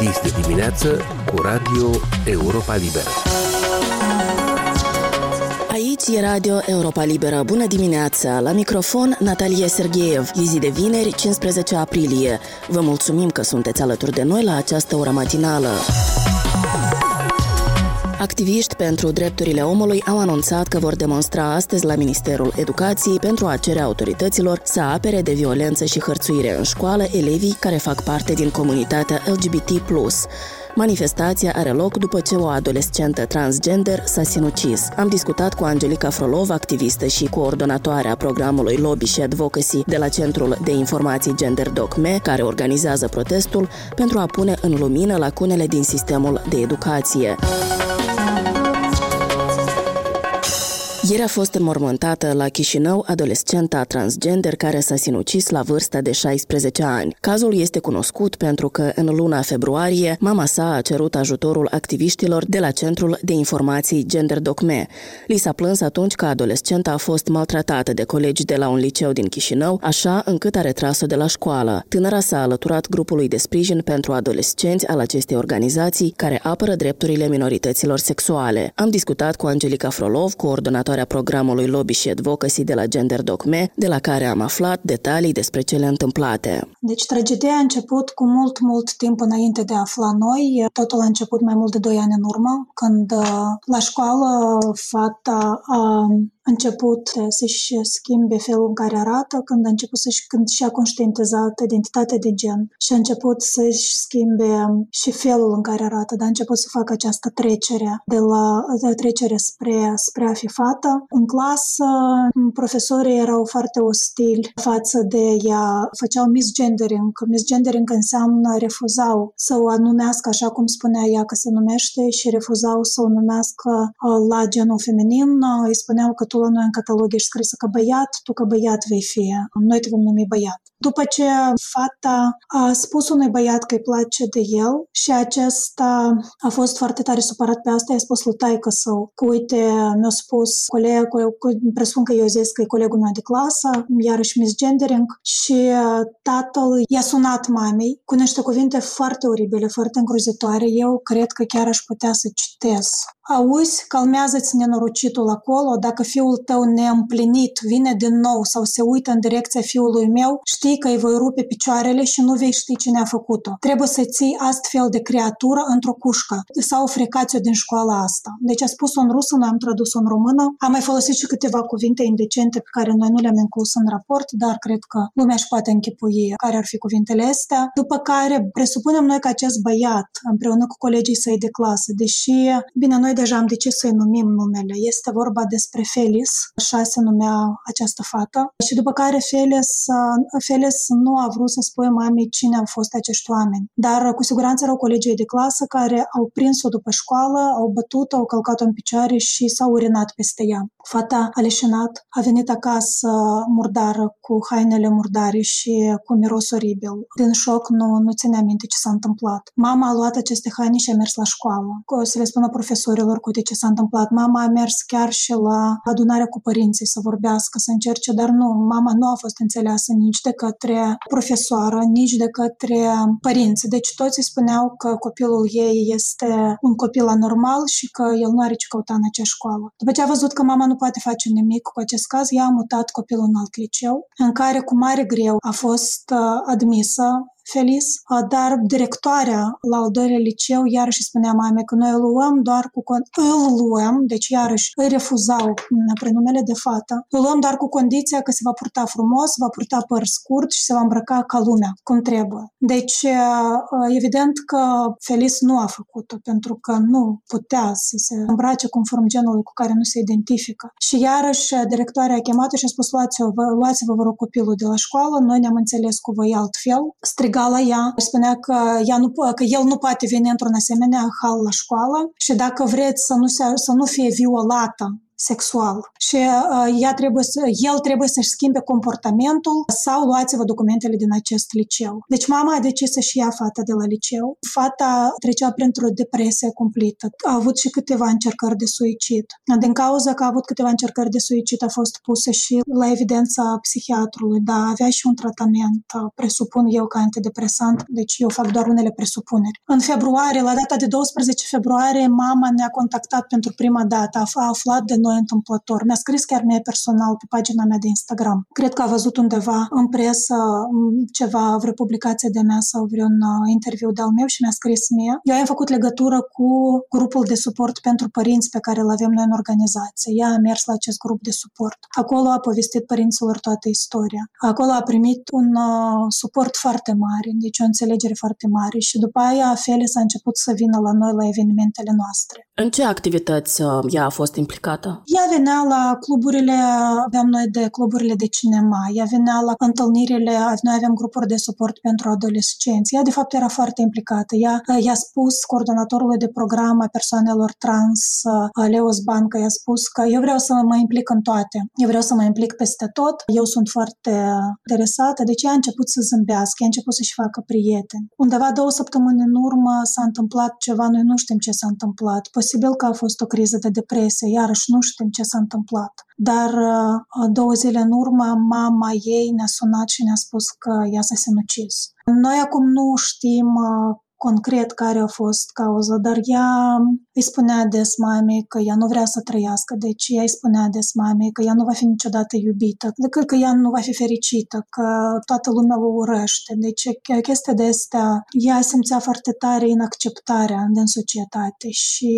Dis de dimineață cu Radio Europa Liberă. Aici e Radio Europa Liberă. Bună dimineața! La microfon Natalia Sergeev. E zi de vineri, 15 aprilie. Vă mulțumim că sunteți alături de noi la această oră matinală. Activiști pentru drepturile omului au anunțat că vor demonstra astăzi la Ministerul Educației pentru a cere autorităților să apere de violență și hărțuire în școală elevii care fac parte din comunitatea LGBT+. Manifestația are loc după ce o adolescentă transgender s-a sinucis. Am discutat cu Angelica Frolov, activistă și coordonatoare a programului Lobby și Advocacy de la Centrul de Informații Gender DocMe, care organizează protestul pentru a pune în lumină lacunele din sistemul de educație. Ieri a fost înmormântată la Chișinău adolescenta transgender care s-a sinucis la vârsta de 16 ani. Cazul este cunoscut pentru că în luna februarie mama sa a cerut ajutorul activiștilor de la Centrul de Informații Gender Docme. Li s-a plâns atunci că adolescenta a fost maltratată de colegi de la un liceu din Chișinău, așa încât a retras-o de la școală. Tânăra s-a alăturat grupului de sprijin pentru adolescenți al acestei organizații care apără drepturile minorităților sexuale. Am discutat cu Angelica Frolov, coordonatoarea programului Lobby și Advocacy de la Gender Docme, de la care am aflat detalii despre cele întâmplate. Deci tragedia a început cu mult, mult timp înainte de a afla noi. Totul a început mai mult de 2 ani în urmă, când la școală fata a început să-și schimbe felul în care arată, când a început să-și, când și-a conștientizat identitatea de gen și a început să-și schimbe și felul în care arată, dar a început să facă această trecere de la de trecere spre, spre a fi fată. În clasă, profesorii erau foarte ostili față de ea, făceau misgendering. Misgendering înseamnă refuzau să o numească așa cum spunea ea că se numește și refuzau să o numească uh, la genul feminin. Îi spuneau că tu la noi în catalog ești scrisă ca băiat, tu ca băiat vei fi, noi te vom numi băiat. După ce fata a spus unui băiat că îi place de el și acesta a fost foarte tare supărat pe asta, i-a spus lui taică său că uite, mi-a spus coleg, presupun că eu zis că e colegul meu de clasă, iarăși misgendering și tatăl i-a sunat mamei cu niște cuvinte foarte oribile, foarte îngrozitoare. Eu cred că chiar aș putea să citesc Auzi, calmează-ți nenorocitul acolo, dacă fiul tău neîmplinit vine din nou sau se uită în direcția fiului meu, știi că îi voi rupe picioarele și nu vei ști cine a făcut-o. Trebuie să ții astfel de creatură într-o cușcă sau frecați-o din școala asta. Deci a spus-o în rusă, noi am tradus în română. Am mai folosit și câteva cuvinte indecente pe care noi nu le-am inclus în raport, dar cred că lumea își poate închipui care ar fi cuvintele astea. După care presupunem noi că acest băiat, împreună cu colegii săi de clasă, deși, bine, noi deja am decis să-i numim numele. Este vorba despre Felis, așa se numea această fată. Și după care Felis, Felis nu a vrut să spui mamei cine au fost acești oameni. Dar cu siguranță erau colegii de clasă care au prins-o după școală, au bătut-o, au călcat-o în picioare și s-au urinat peste ea. Fata a leșinat, a venit acasă murdară, cu hainele murdare și cu miros oribil. Din șoc nu, nu ține minte ce s-a întâmplat. Mama a luat aceste haine și a mers la școală. O să le spună profesorilor cu ce s-a întâmplat. Mama a mers chiar și la adunarea cu părinții să vorbească, să încerce, dar nu, mama nu a fost înțeleasă nici de către profesoară, nici de către părinți. Deci toți îi spuneau că copilul ei este un copil anormal și că el nu are ce căuta în acea școală. După ce a văzut că mama nu poate face nimic cu acest caz, ea a mutat copilul în alt liceu, în care cu mare greu a fost uh, admisă Felis, dar directoarea la al doilea liceu iarăși spunea mai că noi îl luăm doar cu îl luăm, deci iarăși îi refuzau prenumele de fată, îl luăm doar cu condiția că se va purta frumos, va purta păr scurt și se va îmbrăca ca lumea, cum trebuie. Deci, evident că Felis nu a făcut-o, pentru că nu putea să se îmbrace conform genului cu care nu se identifică. Și iarăși directoarea a chemat și a spus, luați-vă, luați-vă vă rog copilul de la școală, noi ne-am înțeles cu voi altfel, striga striga la ea, spunea că, ea nu, că el nu poate veni într-un asemenea hal la școală și dacă vreți să nu, se, să nu fie violată sexual și ea trebuie să, el trebuie să-și schimbe comportamentul sau luați-vă documentele din acest liceu. Deci mama a decis să-și ia fata de la liceu. Fata trecea printr-o depresie cumplită. A avut și câteva încercări de suicid. Din cauza că a avut câteva încercări de suicid a fost pusă și la evidența psihiatrului, da, avea și un tratament, presupun eu ca antidepresant, deci eu fac doar unele presupuneri. În februarie, la data de 12 februarie, mama ne-a contactat pentru prima dată, a aflat de noi întâmplător. Mi-a scris chiar mie personal pe pagina mea de Instagram. Cred că a văzut undeva în presă ceva, vreo publicație de mea sau vreun uh, interviu de-al meu și mi-a scris mie. Eu am făcut legătură cu grupul de suport pentru părinți pe care îl avem noi în organizație. Ea a mers la acest grup de suport. Acolo a povestit părinților toată istoria. Acolo a primit un uh, suport foarte mare, deci o înțelegere foarte mare și după aia Felis a început să vină la noi la evenimentele noastre. În ce activități uh, ea a fost implicată? Ea venea la cluburile, aveam noi de cluburile de cinema, ea venea la întâlnirile, noi aveam grupuri de suport pentru adolescenți. Ea, de fapt, era foarte implicată. Ea i-a spus coordonatorului de program a persoanelor trans, uh, Leos Banca, i-a spus că eu vreau să mă implic în toate. Eu vreau să mă implic peste tot. Eu sunt foarte interesată. Deci ea a început să zâmbească, ea a început să-și facă prieteni. Undeva două săptămâni în urmă s-a întâmplat ceva, noi nu știm ce s-a întâmplat. Posibil că a fost o criză de depresie, iarăși nu știm ce s-a întâmplat. Dar uh, două zile în urmă, mama ei ne-a sunat și ne-a spus că ea s-a sinucis. Noi acum nu știm uh, concret care a fost cauza, dar ea îi spunea des mamei că ea nu vrea să trăiască, deci ea îi spunea des mamei că ea nu va fi niciodată iubită, decât că ea nu va fi fericită, că toată lumea o urăște. Deci chestia de astea, ea simțea foarte tare inacceptarea din societate și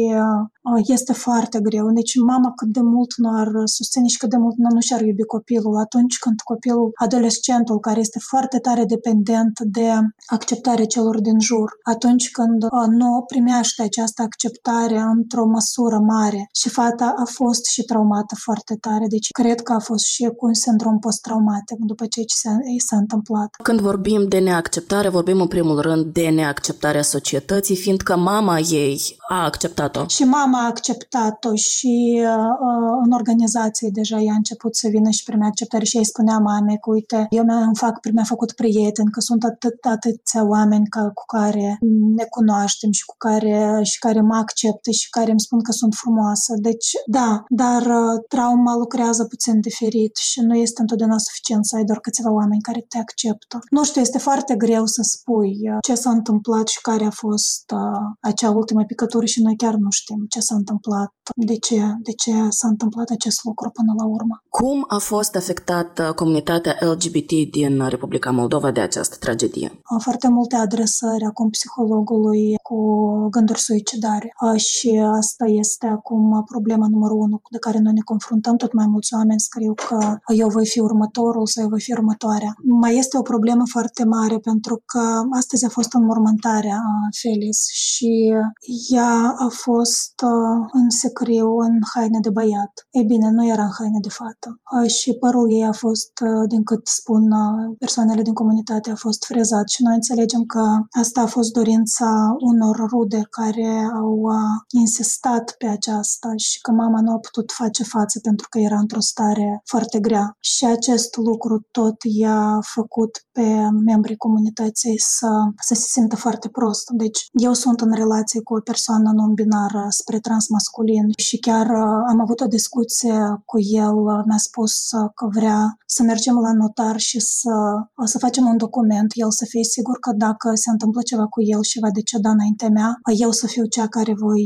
uh, este foarte greu. Deci mama cât de mult nu ar susține și cât de mult nu și-ar iubi copilul atunci când copilul, adolescentul, care este foarte tare dependent de acceptarea celor din jur, atunci când uh, nu primește această acceptare într-o măsură mare și fata a fost și traumată foarte tare, deci cred că a fost și cu un sindrom post-traumatic după ce s-a, s-a întâmplat. Când vorbim de neacceptare, vorbim în primul rând de neacceptarea societății, fiindcă mama ei a acceptat-o. Și mama a acceptat-o și uh, uh în organizație deja ea a început să vină și primea acceptare și ei spunea mamei că uite, eu mi-am fac, mi-am făcut prieteni, că sunt atât, atâția oameni ca, cu care ne cunoaștem și cu care, și care mă acceptă și care îmi spun că sunt frumoasă. Deci, da, dar uh, trauma lucrează puțin diferit și nu este întotdeauna suficient să ai doar câțiva oameni care te acceptă. Nu știu, este foarte greu să spui uh, ce s-a întâmplat și care a fost uh, acea ultimă picătură și noi chiar nu știm ce s-a întâmplat, de ce, de ce s-a întâmplat acest lucru până la urmă. Cum a fost afectată comunitatea LGBT din Republica Moldova de această tragedie? Foarte multe adresări acum psihologului cu gânduri suicidare și asta este acum problema numărul unu de care noi ne confruntăm. Tot mai mulți oameni scriu că eu voi fi următorul sau eu voi fi următoarea. Mai este o problemă foarte mare pentru că astăzi a fost înmormântarea Felis și ea a fost în secriu în haine de băiat. Ei bine, nu era în haine de fată. Și părul ei a fost, din cât spun persoanele din comunitate, a fost frezat și noi înțelegem că asta a fost dorința unor rude care au insistat pe aceasta și că mama nu a putut face față pentru că era într-o stare foarte grea. Și acest lucru tot i-a făcut pe membrii comunității să, să se simtă foarte prost. Deci eu sunt în relație cu o persoană non-binară spre transmasculin și chiar am avut o discuție cu el, mi-a spus că vrea să mergem la notar și să, să facem un document, el să fie sigur că dacă se întâmplă ceva cu el și va deceda înaintea mea, eu să fiu cea care voi,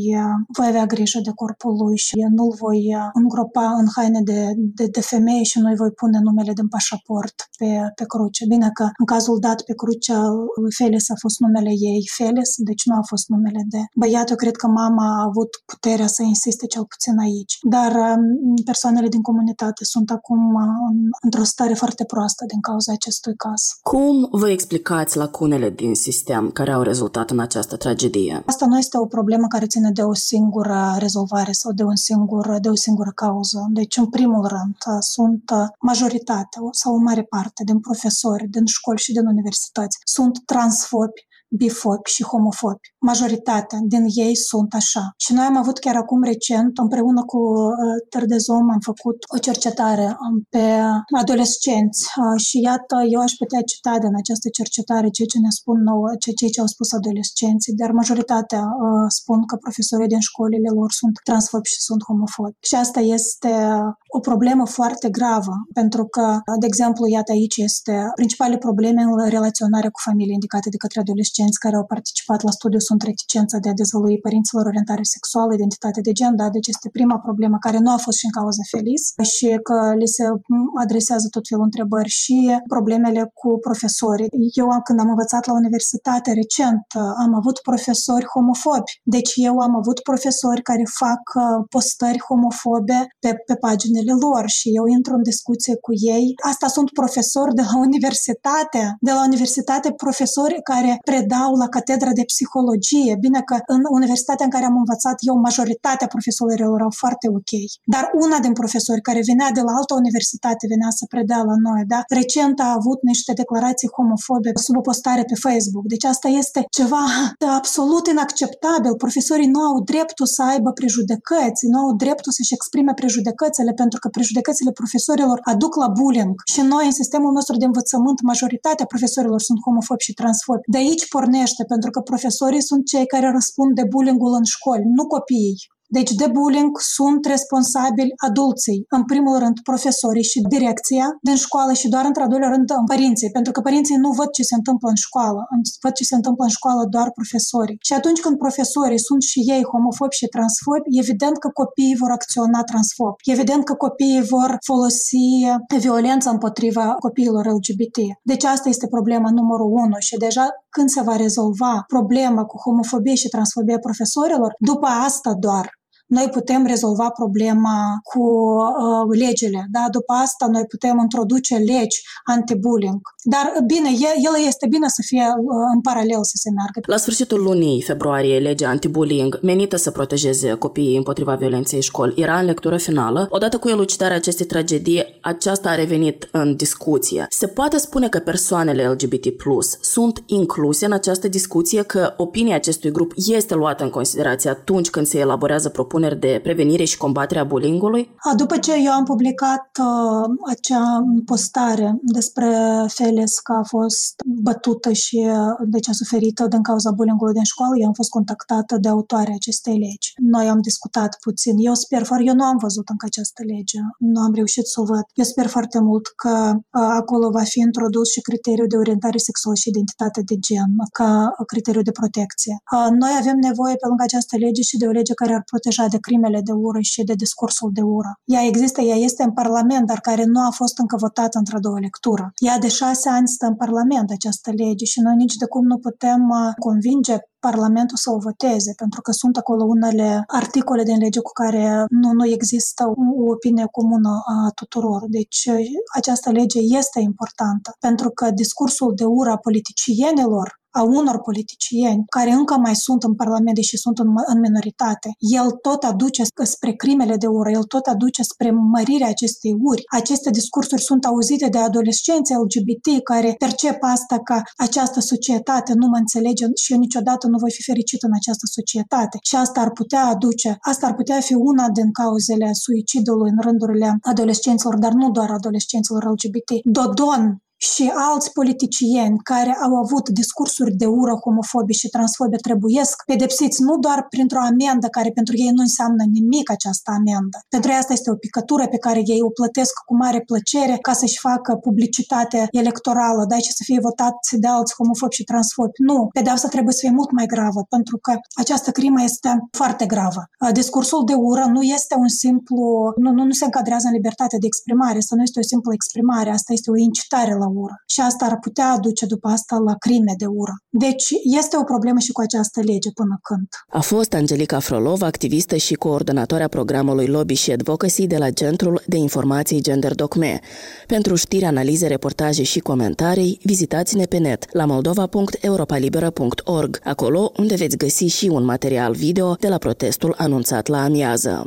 voi avea grijă de corpul lui și nu-l voi îngropa în haine de, de, de femeie și nu-i voi pune numele din pașaport pe, pe cruce. Bine că în cazul dat pe crucea lui Felis a fost numele ei Felis, deci nu a fost numele de băiat. Eu cred că mama a avut puterea să insiste cel puțin aici. Dar um, persoanele din comunitate sunt acum în, într-o stare foarte proastă din cauza acestui caz. Cum vă explicați lacunele din sistem care au rezultat în această tragedie? Asta nu este o problemă care ține de o singură rezolvare sau de, un singur, de o singură cauză. Deci, în primul rând, sunt majoritatea sau o mare parte din profesori, din școli și din universități sunt transfobi bifobi și homofobi. Majoritatea din ei sunt așa. Și noi am avut chiar acum recent, împreună cu uh, Tărdezom, am făcut o cercetare um, pe adolescenți uh, și iată, eu aș putea cita din această cercetare ceea ce ne spun nouă, ceea ce au spus adolescenții, dar majoritatea uh, spun că profesorii din școlile lor sunt transfobi și sunt homofobi. Și asta este o problemă foarte gravă, pentru că, de exemplu, iată aici este principale probleme în relaționarea cu familie indicate de către adolescenți care au participat la studiu sunt reticența de a dezvălui părinților orientare sexuală, identitate de gen, da? deci este prima problemă care nu a fost și în cauza Felis și că li se adresează tot felul întrebări și problemele cu profesorii. Eu, când am învățat la universitate recent, am avut profesori homofobi. Deci eu am avut profesori care fac uh, postări homofobe pe, pe paginile lor și eu intru în discuție cu ei. Asta sunt profesori de la universitate, de la universitate profesori care predau la catedra de psihologie. Bine că în universitatea în care am învățat eu, majoritatea profesorilor erau foarte ok. Dar una din profesori care venea de la altă universitate, venea să predea la noi, da? Recent a avut niște declarații homofobe sub o postare pe Facebook. Deci asta este ceva absolut inacceptabil. Profesorii nu au dreptul să aibă prejudecăți, nu au dreptul să-și exprime prejudecățile, pentru că prejudecățile profesorilor aduc la bullying. Și noi, în sistemul nostru de învățământ, majoritatea profesorilor sunt homofobi și transfobi. De aici pornește, pentru că profesorii sunt cei care răspund de bullying-ul în școli, nu copiii. Deci de bullying sunt responsabili adulții, în primul rând profesorii și direcția din școală și doar într-al doilea rând părinții, pentru că părinții nu văd ce se întâmplă în școală, văd ce se întâmplă în școală doar profesorii. Și atunci când profesorii sunt și ei homofobi și transfobi, evident că copiii vor acționa transfob. Evident că copiii vor folosi violența împotriva copiilor LGBT. Deci asta este problema numărul unu și deja când se va rezolva problema cu homofobie și transfobia profesorilor, după asta doar noi putem rezolva problema cu uh, legile. Da? După asta noi putem introduce legi anti-bullying. Dar bine, el este bine să fie uh, în paralel să se meargă. La sfârșitul lunii februarie, legea anti-bullying menită să protejeze copiii împotriva violenței școli era în lectură finală. Odată cu elucidarea acestei tragedii, aceasta a revenit în discuție. Se poate spune că persoanele LGBT+, sunt incluse în această discuție, că opinia acestui grup este luată în considerație atunci când se elaborează propuneri propuneri de prevenire și combatere a bullying-ului? După ce eu am publicat uh, acea postare despre Feles că a fost bătută și uh, deci a suferit din cauza bullying-ului din școală, eu am fost contactată de autoarea acestei legi. Noi am discutat puțin. Eu sper foarte, eu nu am văzut încă această lege, nu am reușit să o văd. Eu sper foarte mult că uh, acolo va fi introdus și criteriul de orientare sexuală și identitate de gen ca criteriu de protecție. Uh, noi avem nevoie pe lângă această lege și de o lege care ar proteja de crimele de ură și de discursul de ură. Ea există, ea este în Parlament, dar care nu a fost încă votată într-o două lectură. Ea de șase ani stă în Parlament, această lege, și noi nici de cum nu putem uh, convinge Parlamentul să o voteze, pentru că sunt acolo unele articole din lege cu care nu, nu există o opinie comună a tuturor. Deci uh, această lege este importantă, pentru că discursul de ură a politicienilor a unor politicieni care încă mai sunt în Parlament, deși sunt în, în minoritate, el tot aduce spre crimele de ură, el tot aduce spre mărirea acestei uri. Aceste discursuri sunt auzite de adolescenți LGBT care percep asta ca această societate nu mă înțelege și eu niciodată nu voi fi fericit în această societate. Și asta ar putea aduce, asta ar putea fi una din cauzele suicidului în rândurile adolescenților, dar nu doar adolescenților LGBT. Dodon și alți politicieni care au avut discursuri de ură homofobe și transfobe trebuiesc pedepsiți nu doar printr-o amendă care pentru ei nu înseamnă nimic această amendă. Pentru ei asta este o picătură pe care ei o plătesc cu mare plăcere ca să-și facă publicitate electorală, da, și să fie votați de alți homofobi și transfobi. Nu, pedeapsa trebuie să fie mult mai gravă, pentru că această crimă este foarte gravă. Discursul de ură nu este un simplu, nu, nu, nu se încadrează în libertatea de exprimare, asta nu este o simplă exprimare, asta este o incitare la ură. Și asta ar putea aduce după asta la crime de ură. Deci este o problemă și cu această lege până când. A fost Angelica Frolov, activistă și coordonatoarea programului Lobby și Advocacy de la Centrul de Informații Gender Docme. Pentru știri, analize, reportaje și comentarii, vizitați-ne pe net la moldova.europalibera.org, acolo unde veți găsi și un material video de la protestul anunțat la amiază.